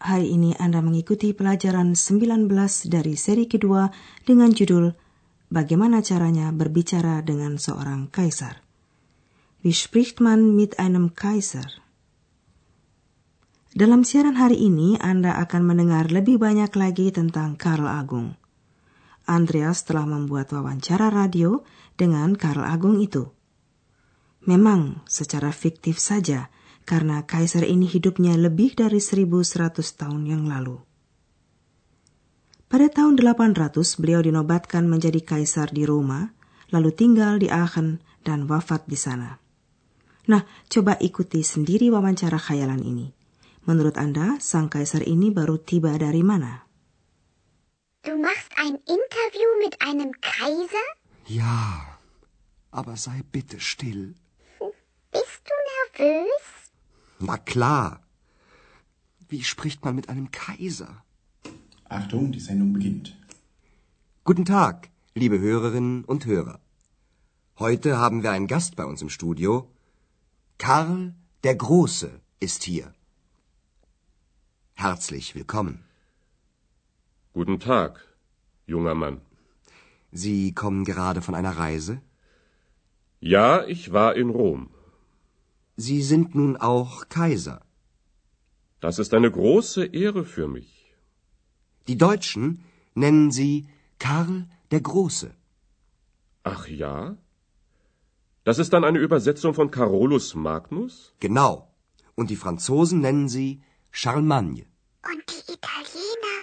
hari ini Anda mengikuti pelajaran 19 dari seri kedua dengan judul Bagaimana caranya berbicara dengan seorang kaisar. Wie spricht man mit einem Kaiser? Dalam siaran hari ini Anda akan mendengar lebih banyak lagi tentang Karl Agung. Andreas telah membuat wawancara radio dengan Karl Agung itu. Memang secara fiktif saja, karena kaisar ini hidupnya lebih dari 1100 tahun yang lalu. Pada tahun 800 beliau dinobatkan menjadi kaisar di Roma, lalu tinggal di Aachen dan wafat di sana. Nah, coba ikuti sendiri wawancara khayalan ini. Menurut Anda, sang kaisar ini baru tiba dari mana? Du machst ein Interview mit einem Kaiser? Ja, aber sei bitte still. Bist du nervös? Na klar. Wie spricht man mit einem Kaiser? Achtung, die Sendung beginnt. Guten Tag, liebe Hörerinnen und Hörer. Heute haben wir einen Gast bei uns im Studio. Karl der Große ist hier. Herzlich willkommen. Guten Tag, junger Mann. Sie kommen gerade von einer Reise? Ja, ich war in Rom. Sie sind nun auch Kaiser. Das ist eine große Ehre für mich. Die Deutschen nennen Sie Karl der Große. Ach ja? Das ist dann eine Übersetzung von Carolus Magnus? Genau. Und die Franzosen nennen sie Charlemagne. Und die Italiener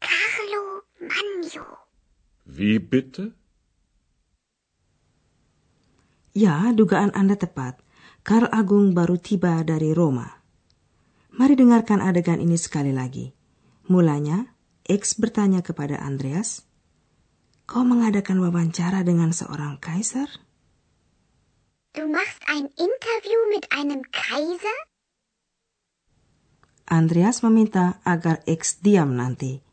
Carlo Magno. Wie bitte? Ya, dugaan Anda tepat. Karl Agung baru tiba dari Roma. Mari dengarkan adegan ini sekali lagi. Mulanya, X bertanya kepada Andreas, Kau mengadakan wawancara dengan seorang kaisar? Du machst ein Interview mit einem Kaiser? Andreas meminta agar X diam nanti.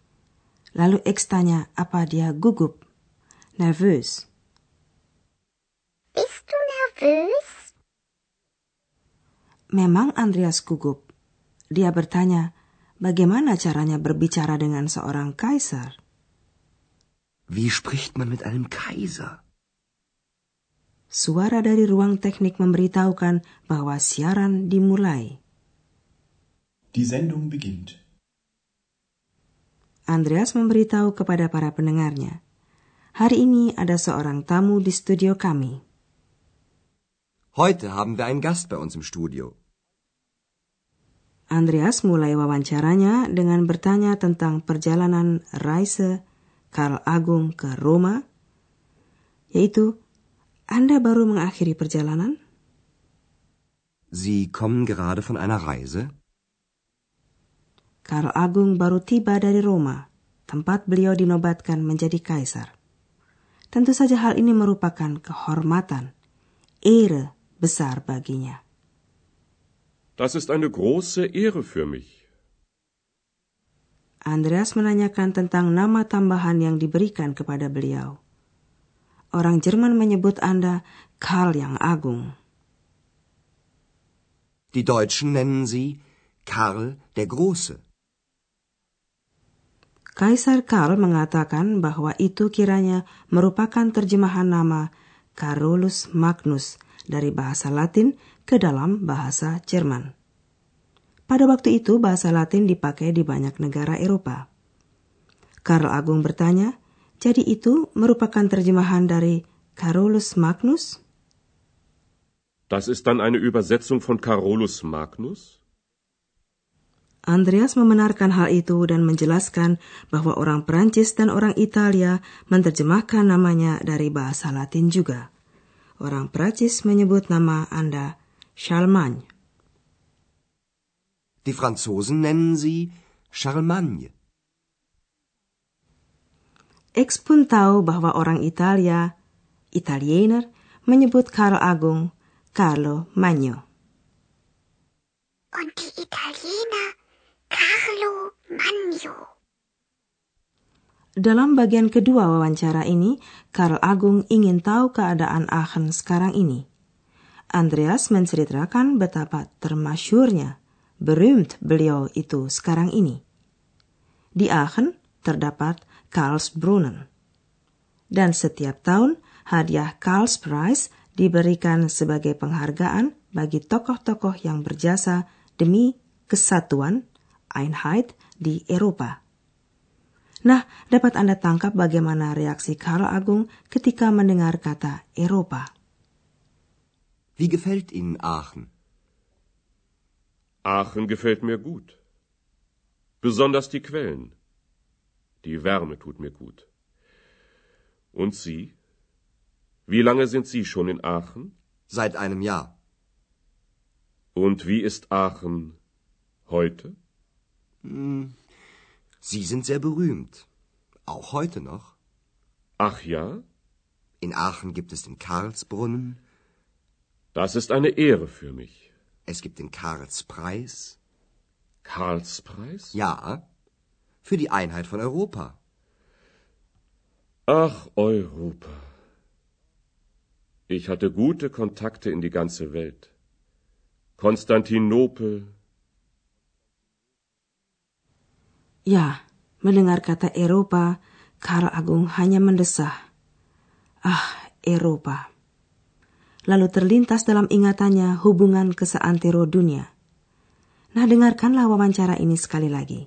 Lalu X tanya apa dia gugup, nervös. Bist du nervös? Memang Andreas gugup. Dia bertanya, bagaimana caranya berbicara dengan seorang kaisar? Wie spricht man mit einem Kaiser? Suara dari ruang teknik memberitahukan bahwa siaran dimulai. Die Sendung beginnt. Andreas memberitahu kepada para pendengarnya, hari ini ada seorang tamu di studio kami. Heute haben wir einen Gast bei uns im Studio. Andreas mulai wawancaranya dengan bertanya tentang perjalanan Reise Karl Agung ke Roma, yaitu Anda baru mengakhiri perjalanan? Sie kommen gerade von einer Reise? Karl Agung baru tiba dari Roma, tempat beliau dinobatkan menjadi kaisar. Tentu saja hal ini merupakan kehormatan, ere besar baginya. Das ist eine große Ehre für mich. Andreas menanyakan tentang nama tambahan yang diberikan kepada beliau. Orang Jerman menyebut Anda Karl yang Agung. Die Deutschen nennen sie Karl der Große. Kaisar Karl mengatakan bahwa itu kiranya merupakan terjemahan nama Carolus Magnus dari bahasa Latin ke dalam bahasa Jerman. Pada waktu itu bahasa Latin dipakai di banyak negara Eropa. Karl Agung bertanya, jadi itu merupakan terjemahan dari Carolus Magnus? Das ist dann eine Übersetzung von Carolus Magnus? Andreas membenarkan hal itu dan menjelaskan bahwa orang Prancis dan orang Italia menerjemahkan namanya dari bahasa Latin juga. Orang Prancis menyebut nama Anda Charlemagne. Die Franzosen nennen sie Charlemagne. X pun tahu bahwa orang Italia, Italiener, menyebut Karl Agung Carlo Magno. Und die Italiener Carlo Magno. Dalam bagian kedua wawancara ini, Karl Agung ingin tahu keadaan Aachen sekarang ini. Andreas menceritakan betapa termasyurnya, berühmt beliau itu sekarang ini. Di Aachen terdapat Karlsbrunnen. Dan setiap tahun hadiah Karlspreis diberikan sebagai penghargaan bagi tokoh-tokoh yang berjasa demi kesatuan Einheit di Eropa. Nah, dapat Anda tangkap bagaimana reaksi Karl Agung ketika mendengar kata Eropa. Wie gefällt Ihnen Aachen? Aachen gefällt mir gut. Besonders die Quellen. Die Wärme tut mir gut. Und Sie? Wie lange sind Sie schon in Aachen? Seit einem Jahr. Und wie ist Aachen heute? Hm, Sie sind sehr berühmt. Auch heute noch. Ach ja? In Aachen gibt es den Karlsbrunnen. Das ist eine Ehre für mich. Es gibt den Karlspreis. Karlspreis? Ja, für die Einheit von Europa. Ach, Europa. Ich hatte gute Kontakte in die ganze Welt. Konstantinopel. Ya, mendengar kata Eropa, Karl Agung hanya mendesah. Ah, Eropa. Lalu terlintas dalam ingatannya hubungan ke seantero dunia. Nah, dengarkanlah wawancara ini sekali lagi.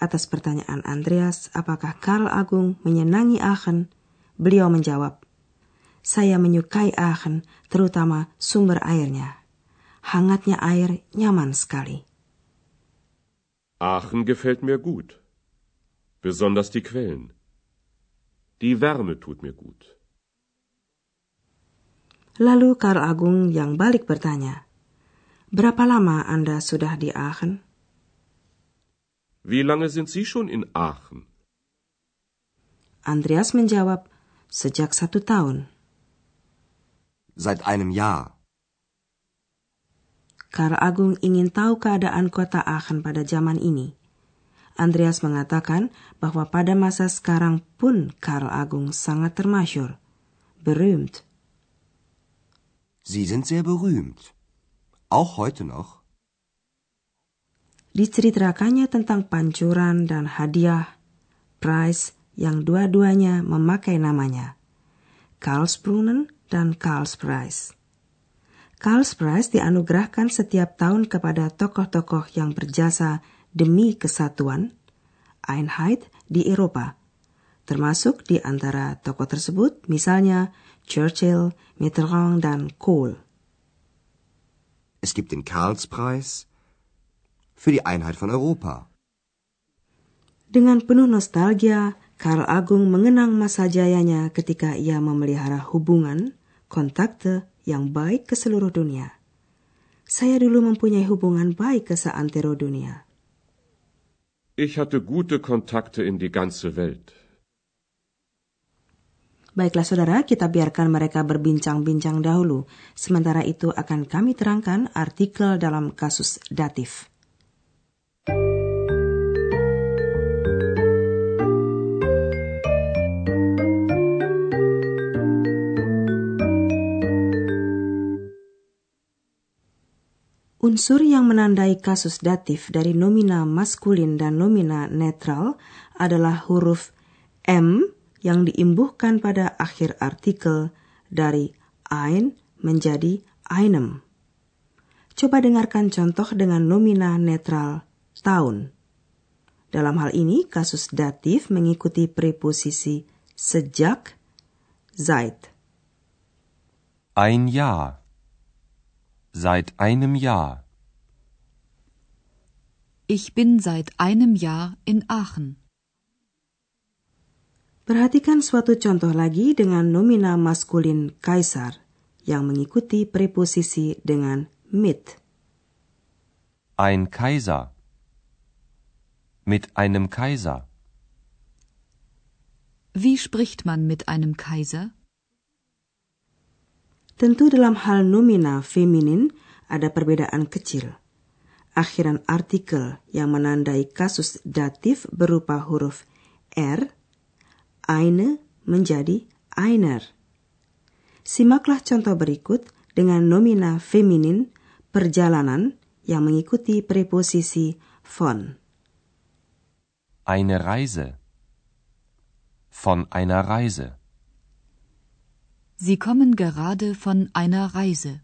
Atas pertanyaan Andreas, apakah Karl Agung menyenangi Aachen, beliau menjawab, saya menyukai Aachen, terutama sumber airnya. Hangatnya air nyaman sekali. Aachen gefällt mir gut. Besonders die Quellen. Die Wärme tut mir gut. Lalu Karl Agung yang balik bertanya, Berapa lama Anda sudah di Aachen? Wie lange sind Sie schon in Aachen? Andreas menjawab, sejak satu tahun. Seit einem Jahr. Karl Agung ingin tahu keadaan kota Aachen pada zaman ini. Andreas mengatakan bahwa pada masa sekarang pun Karl Agung sangat termasyur, berühmt. Sie sind sehr berühmt. Auch heute noch. Diceritakannya tentang pancuran dan hadiah, prize yang dua-duanya memakai namanya. Karlsbrunnen dan Karlspreis. Karlspreis dianugerahkan setiap tahun kepada tokoh-tokoh yang berjasa demi kesatuan, Einheit di Eropa. Termasuk di antara tokoh tersebut misalnya Churchill, Mitterrand, dan Kohl. Es gibt den Karlspreis für die Einheit von Europa. Dengan penuh nostalgia, Karl Agung mengenang masa jayanya ketika ia memelihara hubungan kontakte yang baik ke seluruh dunia. Saya dulu mempunyai hubungan baik ke seantero dunia. Ich hatte gute Kontakte in die ganze Welt. Baiklah saudara, kita biarkan mereka berbincang-bincang dahulu. Sementara itu akan kami terangkan artikel dalam kasus datif. Unsur yang menandai kasus datif dari nomina maskulin dan nomina netral adalah huruf M yang diimbuhkan pada akhir artikel dari ein menjadi einem. Coba dengarkan contoh dengan nomina netral tahun. Dalam hal ini, kasus datif mengikuti preposisi sejak, seit. Ein Jahr. Seit einem Jahr. Ich bin seit einem Jahr in Aachen. Perhatikan suatu contoh lagi dengan nomina maskulin kaisar yang mengikuti preposisi dengan mit. Ein Kaiser. Mit einem Kaiser. Wie spricht man mit einem Kaiser? Tentu dalam hal nomina feminin ada perbedaan kecil. Akhiran artikel yang menandai kasus datif berupa huruf R, eine menjadi einer. Simaklah contoh berikut dengan nomina feminin perjalanan yang mengikuti preposisi von. Eine Reise. Von einer Reise. Sie kommen gerade von einer Reise.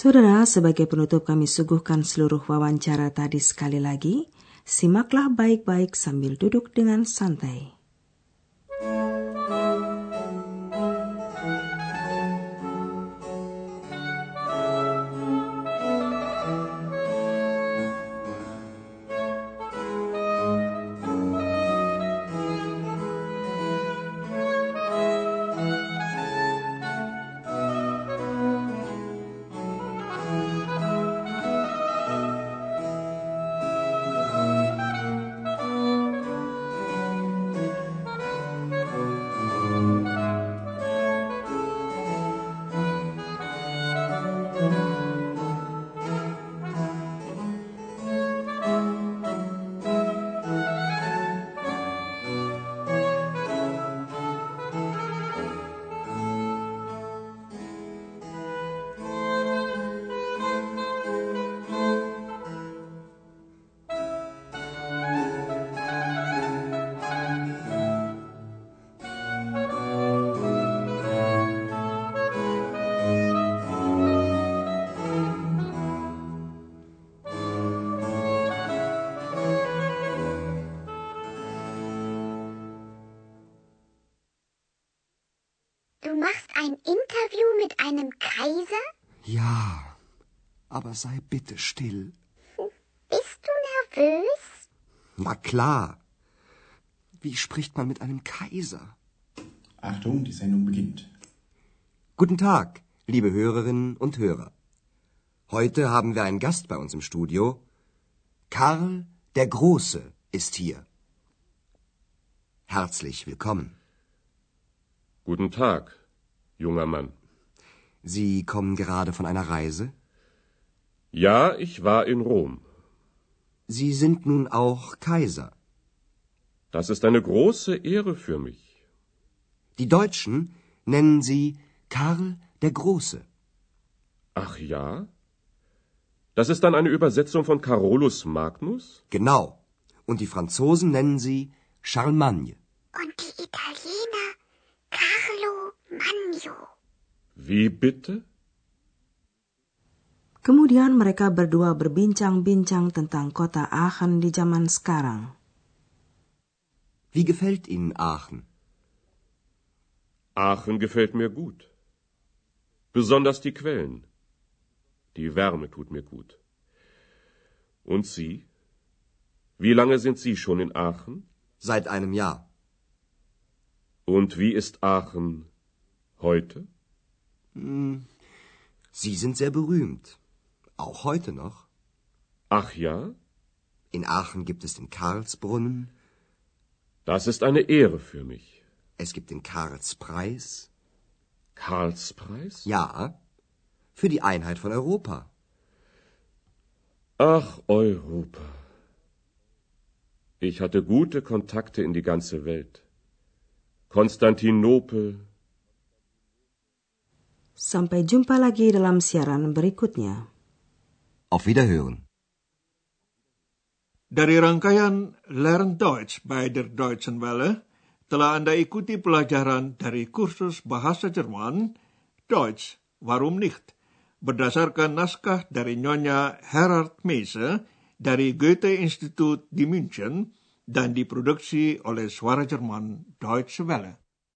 Saudara, sebagai penutup kami suguhkan seluruh wawancara tadi sekali lagi. Simaklah baik-baik sambil duduk dengan santai. Aber sei bitte still. Bist du nervös? Na klar. Wie spricht man mit einem Kaiser? Achtung, die Sendung beginnt. Guten Tag, liebe Hörerinnen und Hörer. Heute haben wir einen Gast bei uns im Studio. Karl der Große ist hier. Herzlich willkommen. Guten Tag, junger Mann. Sie kommen gerade von einer Reise? Ja, ich war in Rom. Sie sind nun auch Kaiser. Das ist eine große Ehre für mich. Die Deutschen nennen Sie Karl der Große. Ach ja? Das ist dann eine Übersetzung von Carolus Magnus? Genau. Und die Franzosen nennen Sie Charlemagne. Und die Italiener Carlo Magno. Wie bitte? Kemudian mereka berdua berbincang-bincang tentang kota Aachen di zaman sekarang. Wie gefällt Ihnen Aachen? Aachen gefällt mir gut. Besonders die Quellen. Die Wärme tut mir gut. Und Sie? Wie lange sind Sie schon in Aachen? Seit einem Jahr. Und wie ist Aachen heute? Hm, Sie sind sehr berühmt. Auch heute noch. Ach ja? In Aachen gibt es den Karlsbrunnen, Das ist eine Ehre für mich. es gibt den Karlspreis. Karlspreis? Ja, für die Einheit von Europa. Ach, Europa. Ich hatte gute Kontakte in die ganze Welt. Konstantinopel, Sampai jumpa lagi dalam siaran berikutnya. Auf Wiederhören. Dari rangkaian Learn Deutsch bei der Deutschen Welle, telah Anda ikuti pelajaran dari kursus bahasa Jerman, Deutsch, warum nicht, berdasarkan naskah dari Nyonya Herard Meise dari Goethe-Institut di München dan diproduksi oleh Suara Jerman Deutsche Welle.